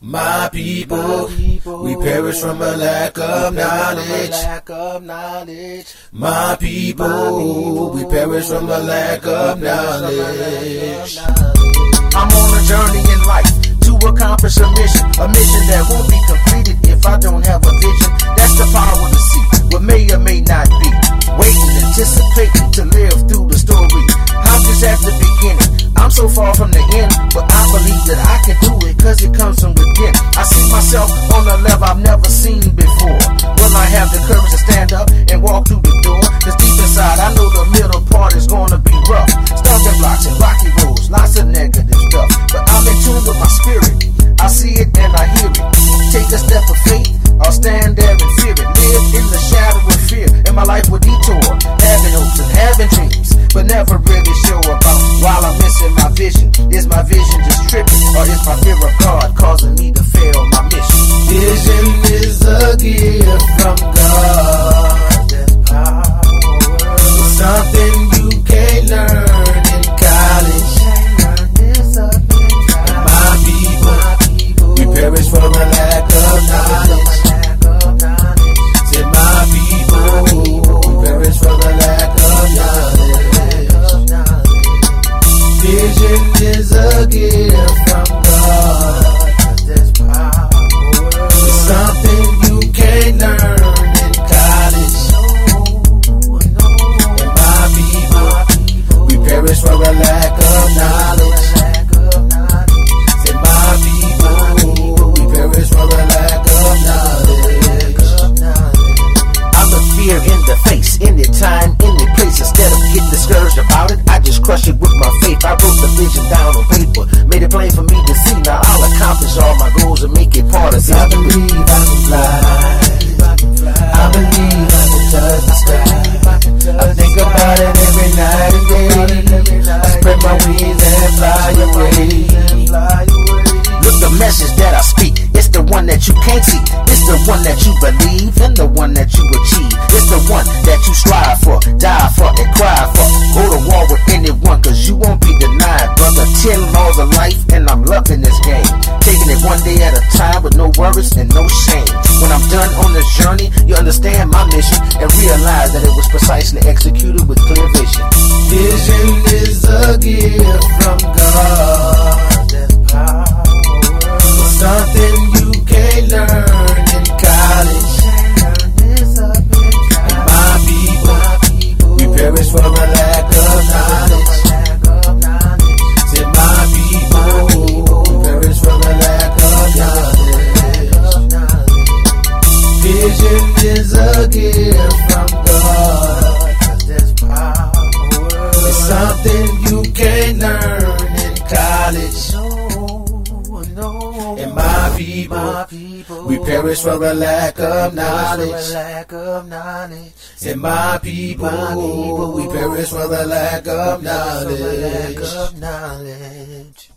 My people, we perish from a lack of knowledge. My people, we perish from a lack of knowledge. I'm on a journey in life to accomplish a mission, a mission that won't I'm so far from the end, but I believe that I can do it cause it comes from within. I see myself on a level I've never seen before. Will I have the courage to stand up and walk through the door? Cause deep inside, I know the middle part is gonna be rough. Stumbling blocks and rocky roads, lots of negative stuff. But I'm in tune with my spirit. I see it and I hear it. Take a step of faith, I'll stand there and fear it. Live in the shadow of fear, and my life will detour. Having hopes and having dreams, but never really sure about while I'm missing my vision. Is my vision just tripping, or is my fear of God causing me to fail my mission? Vision is a gift it plain for me to see. Now I'll accomplish all my goals and make it part of I history. believe I can fly. I believe I can touch the sky. I think about it every night and day. I spread my wings and fly away. Look, the message that I speak, it's the one that you can't see. It's the one that you believe and the one that you achieve. It's the one that you strive for, die for, one day at a time with no worries and no shame. When I'm done on this journey, you understand my mission and realize that it was precisely executed with clear vision. Vision is a gift from God. Is a gift from God. It's something you can't learn in college. And my people, we perish for a lack of knowledge. And my people, we perish for a lack of knowledge. knowledge.